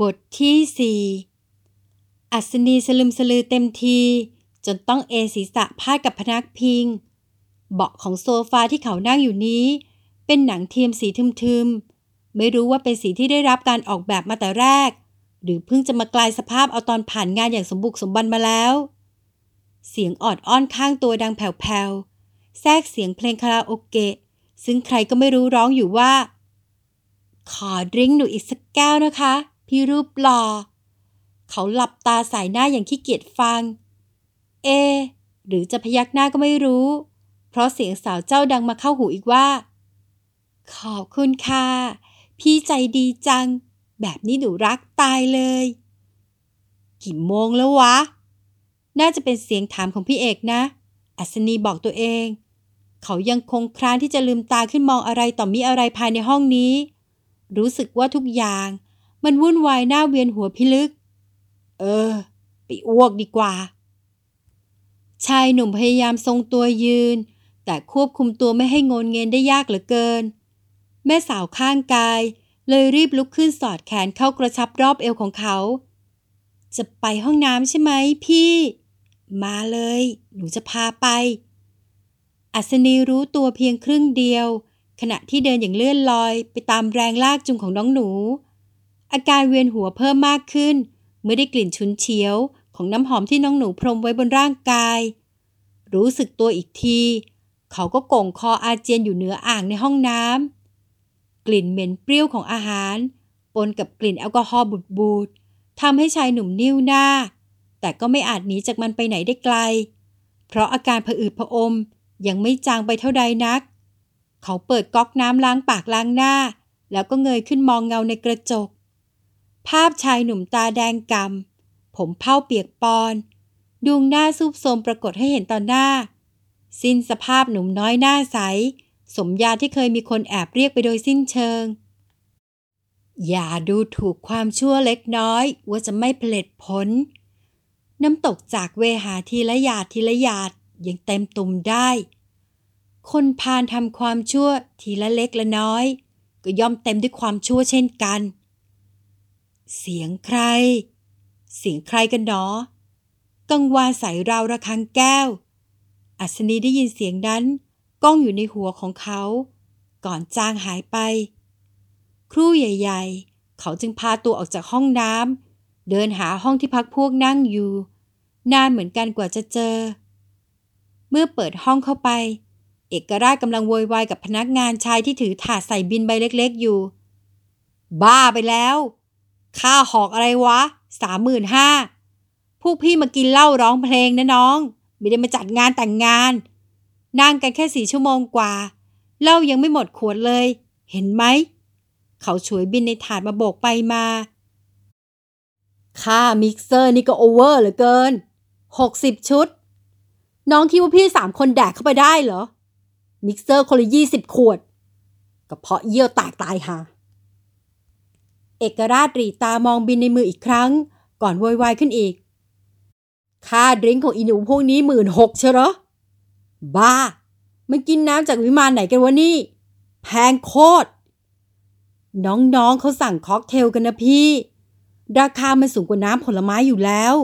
บทที่สี่อัศนีสลึมสลือเต็มที จนต้องเอศีรษะพาดกับพนักพิง เบาะของโซฟาที่เขานั่งอยู่นี้ เป็นหนังเทียมสีทึมๆ ไม่รู้ว่าเป็นสีที่ได้รับการออกแบบมาแต่แรก หรือเพิ่งจะมากลายสภาพเอาตอนผ่านงานอย่างสมบุกสมบันมาแล้ว เสียงออดอ้อนข้างตัวดังแผ่วๆ แทรกเสียงเพลงคาราโอเกะ ซึ่งใครก็ไม่รู้ร้องอยู่ว่า ขอดริ้งหนูอีกสักแก้วนะคะ พี่รูปหล่อเขาหลับตาสายหน้าอย่างขี้เกียจฟัง เอ หรือจะพยักหน้าก็ไม่รู้ เพราะเสียงสาวเจ้าดังมาเข้าหูอีกว่า ขอบคุณค่ะ พี่ใจดีจัง แบบนี้หนูรักตายเลย กี่โมงแล้ววะ น่าจะเป็นเสียงถามของพี่เอกนะ อัศนีบอกตัวเอง เขายังคงครานที่จะลืมตาขึ้นมองอะไรต่อมีอะไรภายในห้องนี้ รู้สึกว่าทุกอย่าง มันวุ่นวายหน้าเวียนหัวพิลึก เออ ไปอ้วกดีกว่า ชายหนุ่มพยายามทรงตัวยืน แต่ควบคุมตัวไม่ให้งนเงินได้ยากเหลือเกิน แม่สาวข้างกาย เลยรีบลุกขึ้นสอดแขนเข้ากระชับรอบเอวของเขา จะไปห้องน้ำใช่ไหมพี่ มาเลย หนูจะพาไป อัศนีรู้ตัวเพียงครึ่งเดียว ขณะที่เดินอย่างเลื่อนลอยไปตามแรงลากจูงของน้องหนู อาการเวียนหัวเพิ่มมากขึ้น เมื่อได้กลิ่นชุนเฉียว ของน้ำหอมที่น้องหนูพรมไว้บนร่างกาย รู้สึกตัวอีกที เขาก็โก่งคออาเจียนอยู่เหนืออ่างในห้องน้ำกลิ่นเหม็นเปรี้ยวของอาหาร ปนกับกลิ่นแอลกอฮอล์บูดๆทำให้ชายหนุ่มนิ้วหน้า แต่ก็ไม่อาจหนีจากมันไปไหนได้ไกล เพราะอาการผะอืดผะอมยังไม่จางไปเท่าใดนัก เขาเปิดก๊อกน้ำล้างปากล้างหน้า แล้วก็เงยขึ้นมองเงาในกระจก ภาพชายหนุ่มตาแดงกำผมเผ้าเปียกปอน ดวงหน้าซูบโทมปรากฏให้เห็นต่อหน้า สิ้นสภาพหนุ่มน้อยหน้าใส สมยาที่เคยมีคนแอบเรียกไปโดยสิ้นเชิง อย่าดูถูกความชั่วเล็กน้อย ว่าจะไม่ผลิตผล น้ำตกจากเวหาทีละหยาดทีละหยาดยังเต็มตุ่มได้ คนพานทำความชั่วทีละเล็กละน้อย ก็ย่อมเต็มด้วยความชั่วเช่นกัน เสียงใคร เสียงใครกันหนอ กังวานใส่ราวระฆังแก้ว อัศนีได้ยินเสียงนั้นก้องอยู่ในหัวของเขา ก่อนจางหายไป ครู่ใหญ่ ๆ เขาจึงพาตัวออกจากห้องน้ำเดินหาห้องที่พักพวกนั่งอยู่ นานเหมือนกันกว่าจะเจอ เมื่อเปิดห้องเข้าไป เอกราชกำลังโวยวายกับพนักงานชายที่ถือถาดใส่บินใบเล็ก ๆอยู่ บ้าไปแล้ว ค่าหอกอะไรวะสามหมื่นห้าพวกพี่มากินเหล้าร้องเพลงนะน้อง ไม่ได้มาจัดงานแต่งงาน นั่งกันแค่สี่ชั่วโมงกว่าเหล้ายังไม่หมดขวดเลย เห็นไหม เขาฉวยบิลในถาดมาโบกไปมาค่ามิกเซอร์นี่ก็ over เหลือเกินหกสิบขวด น้องคิดว่าพี่สามคนแดกเข้าไปได้เหรอ มิกเซอร์คนละยี่สิบขวดกระเพาะเยี่ยวแตกตายห่า เอกราชหรี่ตามองบิลในมืออีกครั้ง ก่อนโวยวายขึ้นอีก ค่า drink ของอีหนูพวกนี้หมื่นหกเชียวหรอ บ้า มันกินน้ำจากวิมานไหนกันวะนี่ แพงโคตร น้องๆเขาสั่งค็อกเทลกันนะพี่ ราคามันสูงกว่าน้ำผลไม้อยู่แล้ว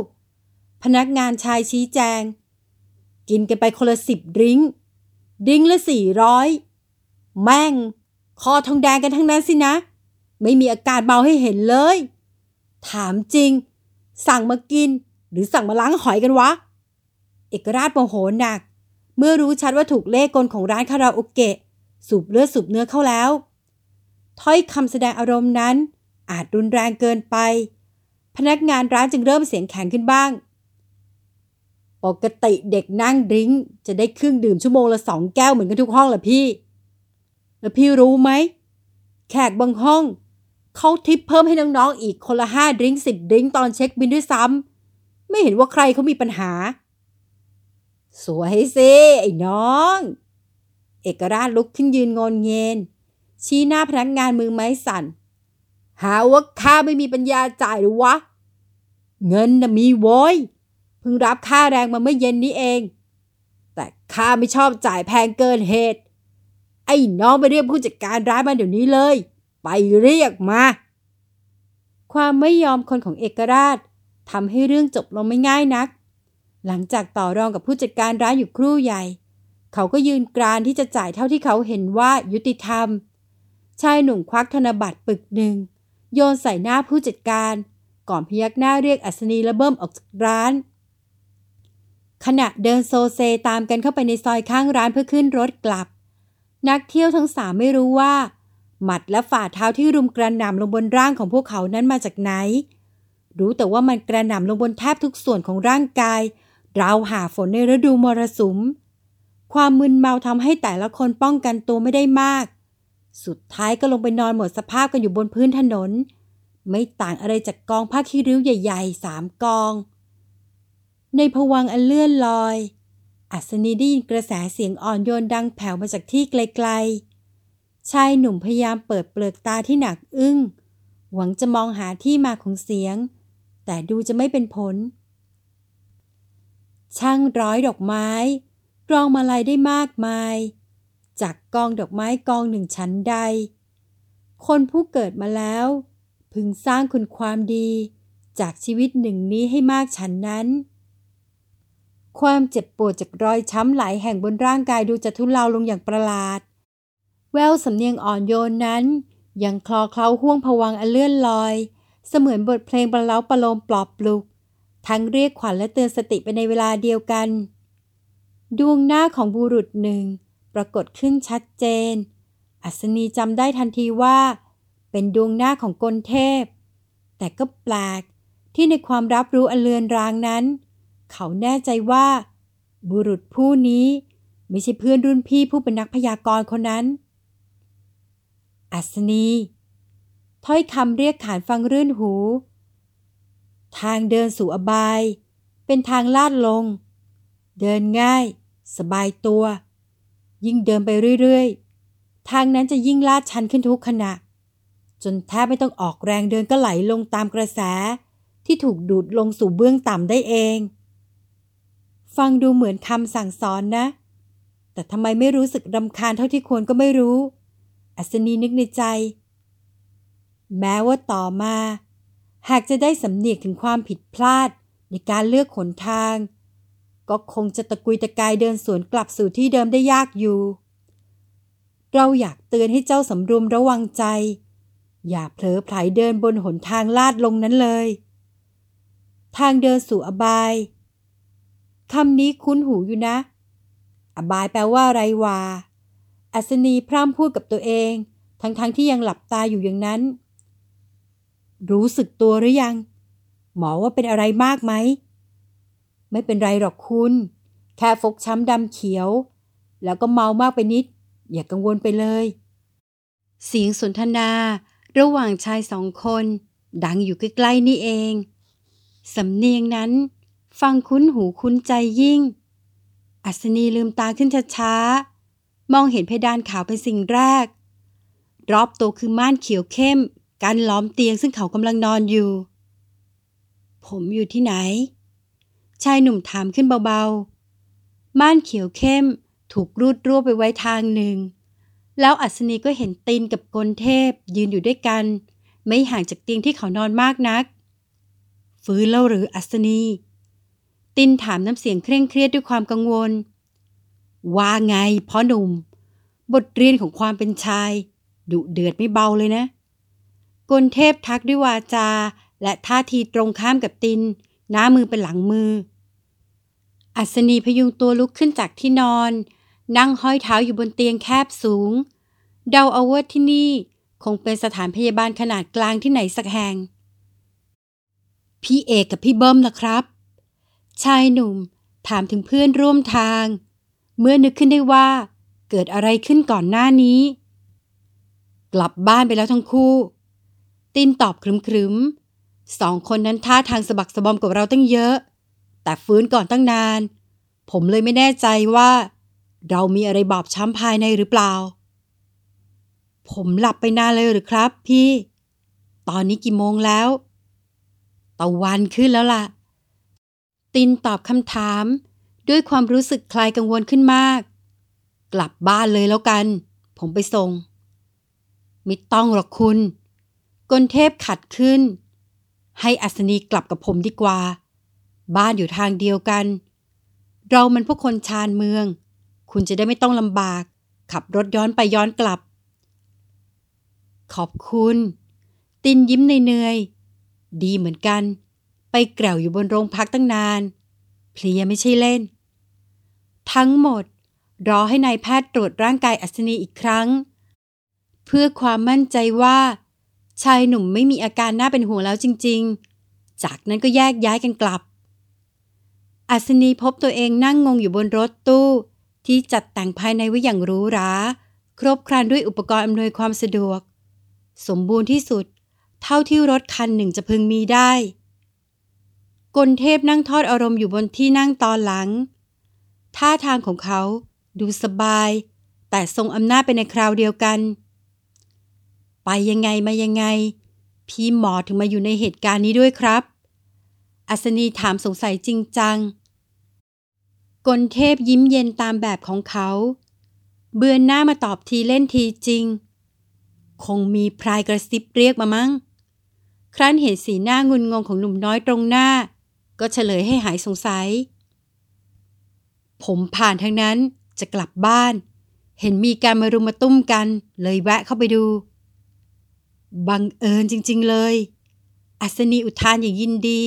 พนักงานชายชี้แจง กินกันไปคนละสิบ drink drink ละสี่ร้อย แม่ง คอทองแดงกันทั้งนั้นสินะ ไม่มีอาการเมาให้เห็นเลย ถามจริง สั่งมากิน หรือสั่งมาล้างหอยกันวะ เอกราชโมโหหนัก เมื่อรู้ชัดว่าถูกเล่กลของร้านคาราโอเกะ สูบเลือดสูบเนื้อเข้าแล้ว ถ้อยคำแสดงอารมณ์นั้น อาจรุนแรงเกินไป พนักงานร้านจึงเริ่มเสียงแข็งขึ้นบ้าง ปกติเด็กนั่งดิ้งจะได้เครึ่องดื่มชั่วโมงละสองแก้วเหมือนกันทุกห้องแหละพี่ แล้วพี่รู้ไหมแขกบางห้อง เขาทิปเพิ่มให้น้องๆอีกคนละห้าดริงสิบดริงตอนเช็คบินด้วยซ้ำไม่เห็นว่าใครเขามีปัญหา สวยสิไอ้น้อง เอกราชลุกขึ้นยืนงอนเงินชี้หน้าพนักงานมือไม้สั่น หาว่าข้าไม่มีปัญญาจ่ายหรือวะ เงินน่ะมีโว้ยเพิ่งรับค่าแรงมาเมื่อเย็นนี้เอง แต่ข้าไม่ชอบจ่ายแพงเกินเหตุ ไอ้น้องไปเรียกผู้จัดการร้านมาเดี๋ยวนี้เลย ไปเรียกมา ความไม่ยอมคนของเอกราชทำให้เรื่องจบลงไม่ง่ายนัก หลังจากต่อรองกับผู้จัดการร้านอยู่ครู่ใหญ่ เขาก็ยืนกรานที่จะจ่ายเท่าที่เขาเห็นว่ายุติธรรม ชายหนุ่มควักธนบัตรปึกหนึ่ง โยนใส่หน้าผู้จัดการ ก่อนพยักหน้าเรียกอัศนีและเบิ้มออกจากร้าน ขณะเดินโซเซตามกันเข้าไปในซอยข้างร้านเพื่อขึ้นรถกลับ นักเที่ยวทั้งสามไม่รู้ว่า หมัดและฝ่าเท้าที่รุมกระหน่ำลงบนร่างของพวกเขานั้นมาจากไหน รู้แต่ว่ามันกระหน่ำลงบนแทบทุกส่วนของร่างกาย ราวหาฝนในฤดูมรสุม ความมึนเมาทำให้แต่ละคนป้องกันตัวไม่ได้มาก สุดท้ายก็ลงไปนอนหมดสภาพกันอยู่บนพื้นถนน ไม่ต่างอะไรจากกองผ้าขี้ริ้วใหญ่ๆสามกอง ในผวังอันเลื่อนลอย อัศนีได้ยินกระแสเสียงอ่อนโยนดังแผ่วมาจากที่ไกลๆ ชายหนุ่มพยายามเปิดเปลือกตาที่หนักอึ้ง หวังจะมองหาที่มาของเสียง แต่ดูจะไม่เป็นผล ช่างร้อยดอกไม้กรองมาลัยได้มากมาย จากกองดอกไม้กองหนึ่งชั้นใด คนผู้เกิดมาแล้ว พึงสร้างคุณความดีจากชีวิตหนึ่งนี้ให้มากฉันนั้น ความเจ็บปวดจากรอยช้ำหลายแห่งบนร่างกายดูจะทุเลาลงอย่างประหลาด แววสำเนียงอ่อนโยนนั้น ยังคลอเคล้าห่วงผวังอันเลื่อนลอย เสมือนบทเพลงประเล้าประโลมปลอบปลุก ทั้งเรียกขวัญและเตือนสติไปในเวลาเดียวกัน ดวงหน้าของบุรุษหนึ่ง ปรากฏขึ้นชัดเจน อัศนีจำได้ทันทีว่า เป็นดวงหน้าของกลเทพ แต่ก็แปลกที่ในความรับรู้อันเลือนรางนั้น เขาแน่ใจว่า บุรุษผู้นี้ ไม่ใช่เพื่อนรุ่นพี่ผู้เป็นนักพยากรณ์คนนั้น อัศนี ถ้อยคำเรียกขานฟังรื่นหู ทางเดินสู่อบาย เป็นทางลาดลง เดินง่าย สบายตัว ยิ่งเดินไปเรื่อยๆ ทางนั้นจะยิ่งลาดชันขึ้นทุกขณะ จนแทบไม่ต้องออกแรงเดินก็ไหลลงตามกระแสที่ถูกดูดลงสู่เบื้องต่ำได้เอง ฟังดูเหมือนคำสั่งสอนนะ แต่ทำไมไม่รู้สึกรำคาญเท่าที่ควรก็ไม่รู้ อัศนีนึกในใจ แม้ว่าต่อมา หากจะได้สำเนียกถึงความผิดพลาดในการเลือกขนทาง ก็คงจะตะกุยตะกายเดินสวนกลับสู่ที่เดิมได้ยากอยู่ เราอยากเตือนให้เจ้าสำรวมระวังใจ อย่าเผลอไผลเดินบนหนทางลาดลงนั้นเลย ทางเดินสู่อบายคำนี้คุ้นหูอยู่นะ อบายแปลว่าไรวะ อัศนีพร่ำพูดกับตัวเอง ทั้งๆทที่ยังหลับตาอยู่อย่างนั้น รู้สึกตัวหรือยัง หมอว่าเป็นอะไรมากไหม ไม่เป็นไรหรอกคุณ แค่ฟกช้ำดำเขียว แล้วก็เมามากไปนิด อย่ากกังวลไปเลย เสียงสนทนา ระหว่างชายสองคน ดังอยู่ใกล้ๆนี่เอง สำเนียงนั้น ฟังคุ้นหูคุ้นใจยิ่ง อัศนีลืมตาขึ้นช้าๆ มองเห็นเพดานขาวเป็นสิ่งแรก รอบตัวคือม่านเขียวเข้มการล้อมเตียงซึ่งเขากำลังนอนอยู่ ผมอยู่ที่ไหน ชายหนุ่มถามขึ้นเบาๆ ม่านเขียวเข้มถูกรูดรั่วไปไว้ทางหนึ่ง แล้วอัศนีก็เห็นตีนกับกลเทพยืนอยู่ด้วยกัน ไม่ห่างจากเตียงที่เขานอนมากนัก ฟื้นแล้วหรืออัศนี ตินถามน้ำเสียงเคร่งเครียดด้วยความกังวล ว่าไงพ่อหนุ่ม บทเรียนของความเป็นชายดุเดือดไม่เบาเลยนะกลเทพทักด้วยวาจา และท่าทีตรงข้ามกับติน หน้ามือเป็นหลังมือ อัศนีพยุงตัวลุกขึ้นจากที่นอน นั่งห้อยเท้าอยู่บนเตียงแคบสูง เดาเอาว่าที่นี่คงเป็นสถานพยาบาลขนาดกลางที่ไหนสักแห่ง พี่เอกกับพี่เบิ้มล่ะครับ ชายหนุ่มถามถึงเพื่อนร่วมทาง เมื่อนึกขึ้นได้ว่า เกิดอะไรขึ้นก่อนหน้านี้ กลับบ้านไปแล้วทั้งคู่ ตินตอบครึมๆสองคนนั้นท่าทางสะบักสะบอมกับเราตั้งเยอะ แต่ฟื้นก่อนตั้งนาน ผมเลยไม่แน่ใจว่า เรามีอะไรบอบช้ำภายในหรือเปล่า ผมหลับไปนานเลยหรือครับ พี่ ตอนนี้กี่โมงแล้วตะวันขึ้นแล้วล่ะ ตินตอบคำถาม ด้วยความรู้สึกคลายกังวลขึ้นมาก กลับบ้านเลยแล้วกัน ผมไปส่ง ไม่ต้องหรอกคุณกลเทพขัดขึ้น ให้อัศนีกลับกับผมดีกว่า บ้านอยู่ทางเดียวกัน เรามันพวกคนชานเมือง คุณจะได้ไม่ต้องลำบาก ขับรถย้อนไปย้อนกลับ ขอบคุณ ตินยิ้มในเนยดีเหมือนกัน ไปแกลวอยู่บนโรงพักตั้งนาน เพลียไม่ใช่เล่น ทั้งหมด รอให้นายแพทย์ตรวจร่างกายอัศนีอีกครั้ง เพื่อความมั่นใจว่า ชายหนุ่มไม่มีอาการน่าเป็นห่วงแล้วจริง ๆ จากนั้นก็แยกย้ายกันกลับ อัศนีพบตัวเองนั่งงงอยู่บนรถตู้ ที่จัดแต่งภายในไว้อย่างหรูหราครบครันด้วยอุปกรณ์อำนวยความสะดวก สมบูรณ์ที่สุด เท่าที่รถคันหนึ่งจะพึงมีได้กลเทพนั่งทอดอารมณ์อยู่บนที่นั่งตอนหลัง ท่าทางของเขาดูสบาย แต่ทรงอำนาจไปในคราวเดียวกัน ไปยังไงมายังไง พี่หมอถึงมาอยู่ในเหตุการณ์นี้ด้วยครับ อัศนีถามสงสัยจริงจังกลเทพยิ้มเย็นตามแบบของเขา เบือนหน้ามาตอบทีเล่นทีจริง คงมีพรายกระซิบเรียกมามั้ง ครั้นเห็นสีหน้างุนงงของหนุ่มน้อยตรงหน้า ก็เฉลยให้หายสงสัย ผมผ่านทั้งนั้นจะกลับบ้าน เห็นมีการมารุมมาตุ้มกัน เลยแวะเข้าไปดู บังเอิญจริง ๆเลย อัศนีอุทานอย่างยินดี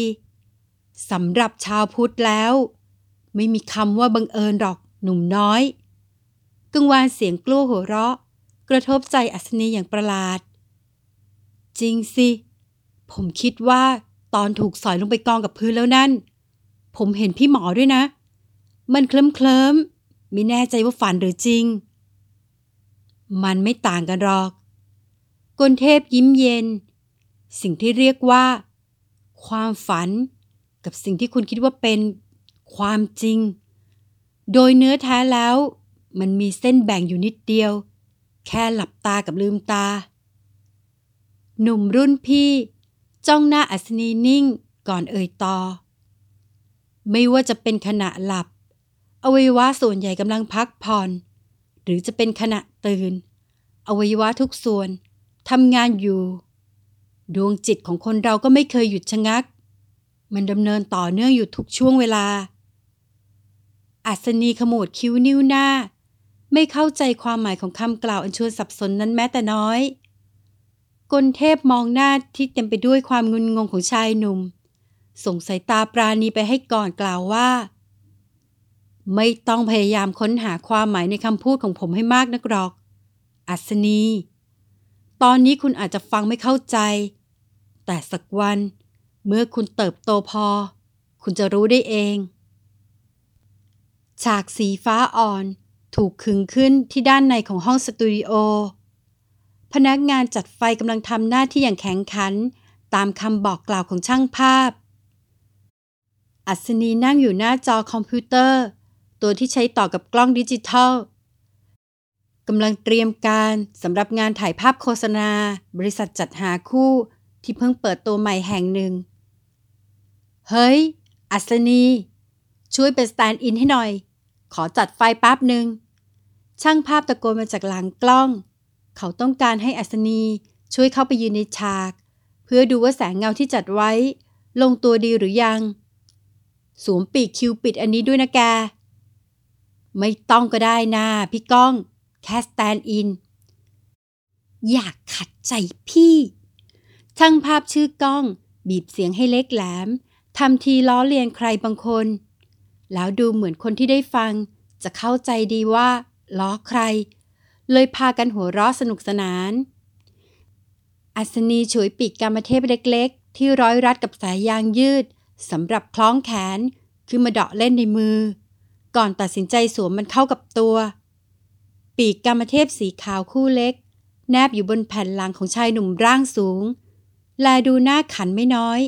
สำหรับชาวพุทธแล้ว ไม่มีคำว่าบังเอิญหรอกหนุ่มน้อยกังวานเสียงกลัวหัวเราะ กระทบใจอัศนีอย่างประหลาด จริงสิ ผมคิดว่าตอนถูกสอยลงไปกองกับพื้นแล้วนั่น ผมเห็นพี่หมอด้วยนะ มันเคลิ้มเคลิ้มไม่แน่ใจว่าฝันหรือจริง มันไม่ต่างกันหรอกกลเทพยิ้มเย็น สิ่งที่เรียกว่า ความฝัน กับสิ่งที่คุณคิดว่าเป็นความจริง โดยเนื้อแท้แล้ว มันมีเส้นแบ่งอยู่นิดเดียว แค่หลับตากับลืมตา หนุ่มรุ่นพี่ จ้องหน้าอัศนีนิ่งก่อนเอ่ยต่อ ไม่ว่าจะเป็นขณะหลับ อวัยวะส่วนใหญ่กำลังพักผ่อน หรือจะเป็นขณะตื่น อวัยวะทุกส่วนทำงานอยู่ ดวงจิตของคนเราก็ไม่เคยหยุดชะงัก มันดำเนินต่อเนื่องอยู่ทุกช่วงเวลา อัศนีขมวดคิ้วนิ้วหน้า ไม่เข้าใจความหมายของคำกล่าวอันชวนสับสนนั้นแม้แต่น้อยกลเทพมองหน้าที่เต็มไปด้วยความงุนงงของชายหนุ่ม ส่งสายตาปราณีไปให้ก่อนกล่าวว่า ไม่ต้องพยายามค้นหาความหมายในคำพูดของผมให้มากนักหรอก อัศนี ตอนนี้คุณอาจจะฟังไม่เข้าใจ แต่สักวัน เมื่อคุณเติบโตพอ คุณจะรู้ได้เอง ฉากสีฟ้าอ่อนถูกขึงขึ้นที่ด้านในของห้องสตูดิโอ พนักงานจัดไฟกำลังทำหน้าที่อย่างแข็งขัน ตามคำบอกกล่าวของช่างภาพ อัศนีนั่งอยู่หน้าจอคอมพิวเตอร์ ตัวที่ใช้ต่อกับกล้องดิจิทัลกำลังเตรียมการสำหรับงานถ่ายภาพโฆษณา บริษัทจัดหาคู่ที่เพิ่งเปิดตัวใหม่แห่งหนึ่ง เฮ้ย อัศนี ช่วยเป็น stand-in ให้หน่อย ขอจัดไฟแป๊บหนึ่ง ช่างภาพตะโกนมาจากหลังกล้อง เขาต้องการให้อัศนีช่วยเข้าไปยืนในฉาก เพื่อดูว่าแสงเงาที่จัดไว้ ลงตัวดีหรือยัง สวมปีกคิวปิดอันนี้ด้วยนะแก ไม่ต้องก็ได้นะพี่ก้อง แค่ stand-in อย่าขัดใจพี่ ช่างภาพชื่อก้อง บีบเสียงให้เล็กแหลมทำทีล้อเลียนใครบางคน แล้วดูเหมือนคนที่ได้ฟัง จะเข้าใจดีว่าล้อใคร เลยพากันหัวเราะสนุกสนาน อัศนีฉวยปีกกรรมเทพเล็ก ๆ ที่ร้อยรัดกับสายยางยืดสำหรับคล้องแขน ขึ้นมาเดาะเล่นในมือ ก่อนตัดสินใจสวมมันเข้ากับตัว ปีกกรรมเทพสีขาวคู่เล็ก แนบอยู่บนแผ่นหลังของชายหนุ่มร่างสูง แลดูหน้าขันไม่น้อย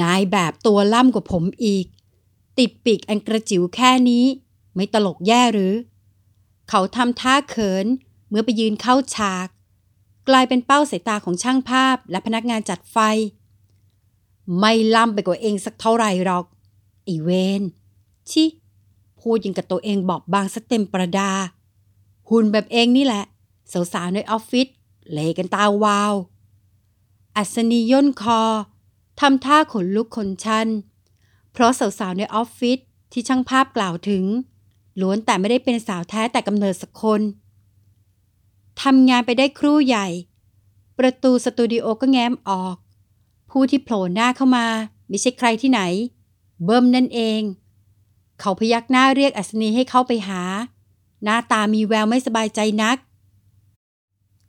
นายแบบตัวล่ำกว่าผมอีก ติดปีกอันกระจิ๋วแค่นี้ ไม่ตลกแย่หรือ เขาทำท่าเขินเมื่อไปยืนเข้าฉาก กลายเป็นเป้าสายตาของช่างภาพและพนักงานจัดไฟ ไม่ล่ำไปกว่าเองสักเท่าไหร่หรอกไอเวน ชิพูดยังกับตัวเองบอกบางสเต็มประดา หุ่นแบบเองนี่แหละ สาวๆในออฟฟิศเลกันตาวาว อัศนีย่นคอทำท่าขนลุกขนชัน เพราะสาวๆในออฟฟิศที่ช่างภาพกล่าวถึงล้วนแต่ไม่ได้เป็นสาวแท้แต่กำเนิดสักคนทำงานไปได้ครู่ใหญ่ ประตูสตูดิโอก็แง้มออก ผู้ที่โผล่หน้าเข้ามา ไม่ใช่ใครที่ไหน เบิ้มนั่นเอง เขาพยักหน้าเรียกอัศนีให้เข้าไปหา หน้าตามีแววไม่สบายใจนัก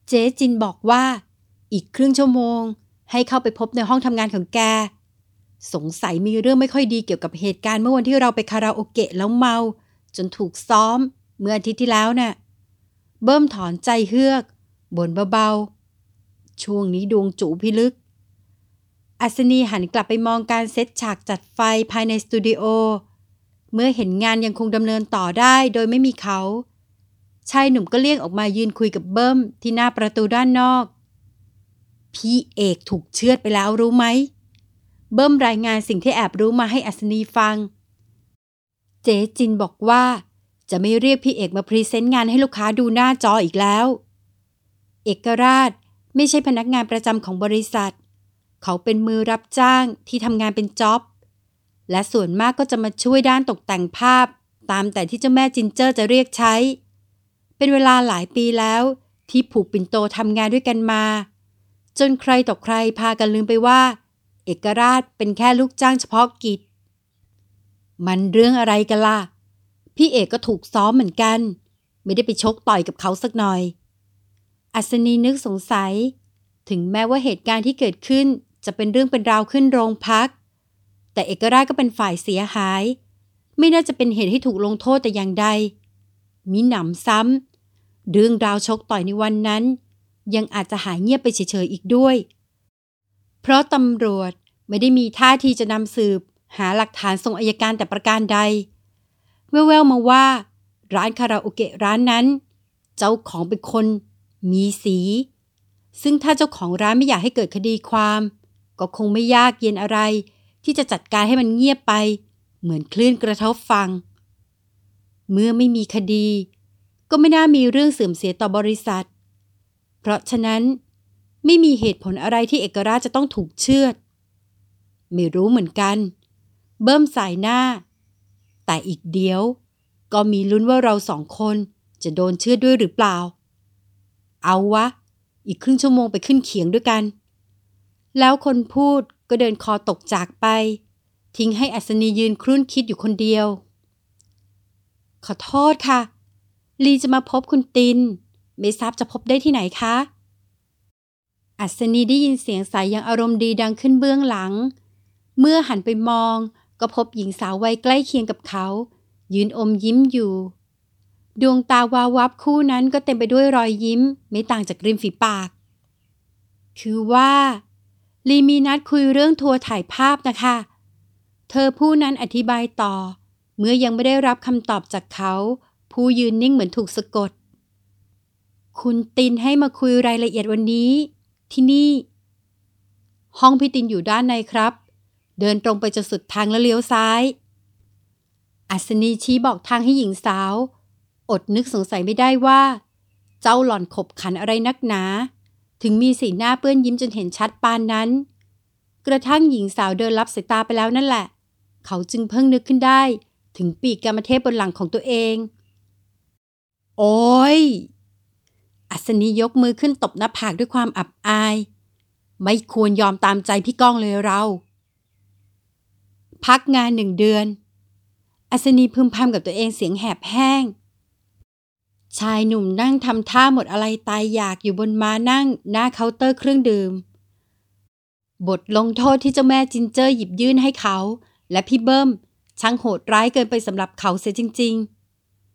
เจ๊จินบอกว่า อีกครึ่งชั่วโมง ให้เข้าไปพบในห้องทำงานของแก สงสัยมีเรื่องไม่ค่อยดีเกี่ยวกับเหตุการณ์เมื่อวันที่เราไปคาราโอเกะแล้วเมา จนถูกซ้อม เมื่ออาทิตย์ที่แล้วน่ะ เบิ้มถอนใจเฮือกบ่นเบาๆ ช่วงนี้ดวงจูพิลึก อัศนีหันกลับไปมองการเซตฉากจัดไฟภายในสตูดิโอ เมื่อเห็นงานยังคงดำเนินต่อได้โดยไม่มีเขา ชายหนุ่มก็เลี่ยงออกมายืนคุยกับเบิ้มที่หน้าประตูด้านนอก พี่เอกถูกเชือดไปแล้วรู้ไหม เบิ้มรายงานสิ่งที่แอบรู้มาให้อัศนีฟัง เจ๊จินบอกว่า จะไม่เรียกพี่เอกมาพรีเซนต์งานให้ลูกค้าดูหน้าจออีกแล้ว เอกราชไม่ใช่พนักงานประจำของบริษัท เขาเป็นมือรับจ้างที่ทำงานเป็นจ็อบ และส่วนมากก็จะมาช่วยด้านตกแต่งภาพ ตามแต่ที่เจ้าแม่จินเจอร์จะเรียกใช้ เป็นเวลาหลายปีแล้ว ที่ผูกปิ่นโตทำงานด้วยกันมา จนใครต่อใครพากันลืมไปว่า เอกราชเป็นแค่ลูกจ้างเฉพาะกิจ มันเรื่องอะไรกันล่ะ พี่เอกก็ถูกซ้อมเหมือนกัน ไม่ได้ไปชกต่อยกับเขาสักหน่อย อัศนีนึกสงสัย ถึงแม้ว่าเหตุการณ์ที่เกิดขึ้นจะเป็นเรื่องเป็นราวขึ้นโรงพัก แต่เอกราชก็เป็นฝ่ายเสียหาย ไม่น่าจะเป็นเหตุให้ถูกลงโทษแต่อย่างใด มิหนำซ้ำเรื่องราวชกต่อยในวันนั้น ยังอาจจะหายเงียบไปเฉยๆอีกด้วย เพราะตำรวจไม่ได้มีท่าทีจะนำสืบ หาหลักฐานส่งอายการแต่ประการใด แว่วๆมาว่า ร้านคาราโอเกะร้านนั้น เจ้าของเป็นคนมีสี ซึ่งถ้าเจ้าของร้านไม่อยากให้เกิดคดีความ ก็คงไม่ยากเย็นอะไร ที่จะจัดการให้มันเงียบไป เหมือนคลื่นกระทบฟัง เมื่อไม่มีคดี ก็ไม่น่ามีเรื่องเสื่อมเสียต่อบริษัท เพราะฉะนั้นไม่มีเหตุผลอะไรที่เอกราชจะต้องถูกเชือด ไม่รู้เหมือนกัน เบิ้มสายหน้า แต่อีกเดียว ก็มีลุ้นว่าเราสองคนจะโดนเชือดด้วยหรือเปล่า เอาวะ อีกครึ่งชั่วโมงไปขึ้นเขียงด้วยกัน แล้วคนพูด ก็เดินคอตกจากไป ทิ้งให้อัศนียืนครุ่นคิดอยู่คนเดียว ขอโทษค่ะ ลีจะมาพบคุณติน ไม่ทราบจะพบได้ที่ไหนคะ อัศนีได้ยินเสียงสายยังอารมณ์ดีดังขึ้นเบื้องหลัง เมื่อหันไปมองก็พบหญิงสาววัยใกล้เคียงกับเขา ยืนอมยิ้มอยู่ ดวงตาวาววับคู่นั้นก็เต็มไปด้วยรอยยิ้ม ไม่ต่างจากริมฝีปาก คือว่า ลีมีนัดคุยเรื่องทัวร์ถ่ายภาพนะคะ เธอผู้นั้นอธิบายต่อ เมื่อยังไม่ได้รับคำตอบจากเขา ผู้ยืนนิ่งเหมือนถูกสะกด คุณตินให้มาคุยรายละเอียดวันนี้ ที่นี่ ห้องพี่ตินอยู่ด้านในครับ เดินตรงไปจนสุดทางแล้วเลี้ยวซ้าย อัศนีชี้บอกทางให้หญิงสาว อดนึกสงสัยไม่ได้ว่า เจ้าหล่อนขบขันอะไรนักหนา ถึงมีสีหน้าเปื้อนยิ้มจนเห็นชัดปานนั้น กระทั่งหญิงสาวเดินรับสายตาไปแล้วนั่นแหละ เขาจึงเพิ่งนึกขึ้นได้ ถึงปีกกรรมเทพบนหลังของตัวเอง โอ้ย อัศนียกมือขึ้นตบหน้าผากด้วยความอับอาย ไม่ควรยอมตามใจพี่ก้องเลยเรา พักงานหนึ่งเดือน อัศนีพึมพำกับตัวเองเสียงแหบแห้ง ชายหนุ่มนั่งทำท่าหมดอะไรตายอยากอยู่บนม้านั่งหน้าเคาน์เตอร์เครื่องดื่ม บทลงโทษที่เจ้าแม่จินเจอร์หยิบยื่นให้เขา และพี่เบิ้มช่างโหดร้ายเกินไปสำหรับเขาเสียจริง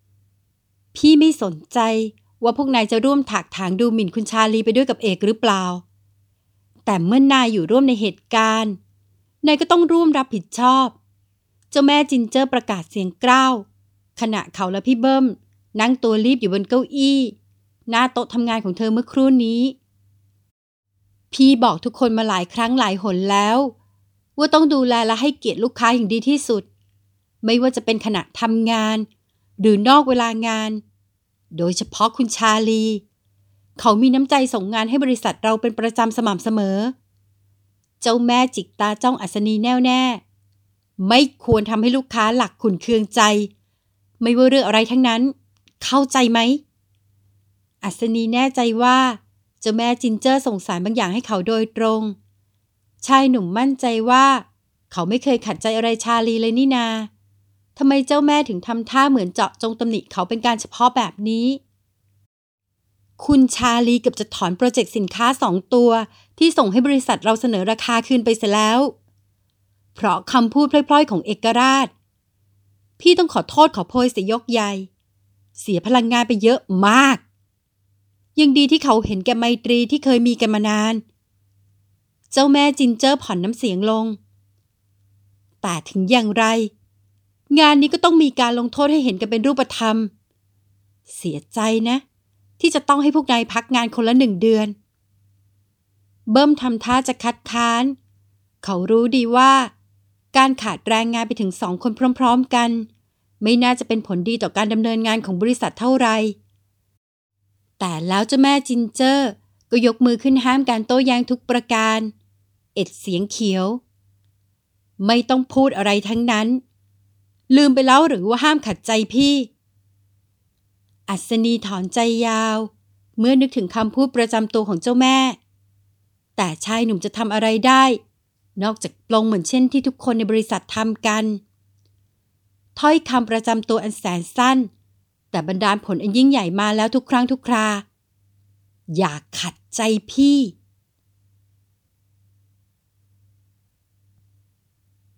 ๆ พี่ไม่สนใจว่าพวกนายจะร่วมถากถางดูหมิ่นคุณชาลีไปด้วยกับเอกหรือเปล่า แต่เมื่อนายอยู่ร่วมในเหตุการณ์นายก็ต้องร่วมรับผิดชอบ เจ้าแม่จินเจอร์ประกาศเสียงกล้าวขณะเขาและพี่เบิ้ม นั่งตัวรีบอยู่บนเก้าอี้ หน้าโต๊ะทำงานของเธอเมื่อครู่นี้ พี่บอกทุกคนมาหลายครั้งหลายหนแล้ว ว่าต้องดูแลและให้เกียรติลูกค้าอย่างดีที่สุด ไม่ว่าจะเป็นขณะทำงาน หรือนอกเวลางาน โดยเฉพาะคุณชาลี เขามีน้ำใจส่งงานให้บริษัทเราเป็นประจำสม่ำเสมอ เจ้าแม่จิกตาจ้องอัศนีแน่วแน่ ไม่ควรทำให้ลูกค้าหลักขุนเคืองใจ ไม่ว่าเรื่องอะไรทั้งนั้น เข้าใจไหม อัศนีแน่ใจว่า เจ้าแม่จินเจอร์ส่งสารบางอย่างให้เขาโดยตรง ชายหนุ่มมั่นใจว่า เขาไม่เคยขัดใจอะไรชาลีเลยนี่นาทำไมเจ้าแม่ถึงทำท่าเหมือนเจาะจงตำหนิเขาเป็นการเฉพาะแบบนี้ คุณชาลีกับจะถอนโปรเจกต์สินค้าสองตัว ที่ส่งให้บริษัทเราเสนอราคาคืนไปเสียแล้ว เพราะคำพูดพล่อยๆ ของเอกราช พี่ต้องขอโทษขอโพยเสียยกใหญ่ เสียพลังงานไปเยอะมาก ยังดีที่เขาเห็นแก่ไมตรีที่เคยมีกันมานาน เจ้าแม่จินเจอร์ผ่อนน้ำเสียงลง แต่ถึงอย่างไร งานนี้ก็ต้องมีการลงโทษให้เห็นกันเป็นรูปธรรม เสียใจนะ ที่จะต้องให้พวกนายพักงานคนละหนึ่งเดือน เบิ้มทำท่าจะคัดค้าน เขารู้ดีว่า การขาดแรงงานไปถึงสองคนพร้อม ๆ กัน ไม่น่าจะเป็นผลดีต่อการดำเนินงานของบริษัทเท่าไหร่แต่แล้วเจ้าแม่จินเจอร์ ก็ยกมือขึ้นห้ามการโต้แย้งทุกประการ เอ็ดเสียงเขียว ไม่ต้องพูดอะไรทั้งนั้น ลืมไปแล้วหรือว่าห้ามขัดใจพี่ อัศนีถอนใจยาว เมื่อนึกถึงคำพูดประจำตัวของเจ้าแม่ แต่ชายหนุ่มจะทำอะไรได้ นอกจากปลงเหมือนเช่นที่ทุกคนในบริษัททำกัน ถ้อยคำประจำตัวอันแสนสั้น แต่บรรดาลผลอันยิ่งใหญ่มาแล้วทุกครั้งทุกครา อย่าขัดใจพี่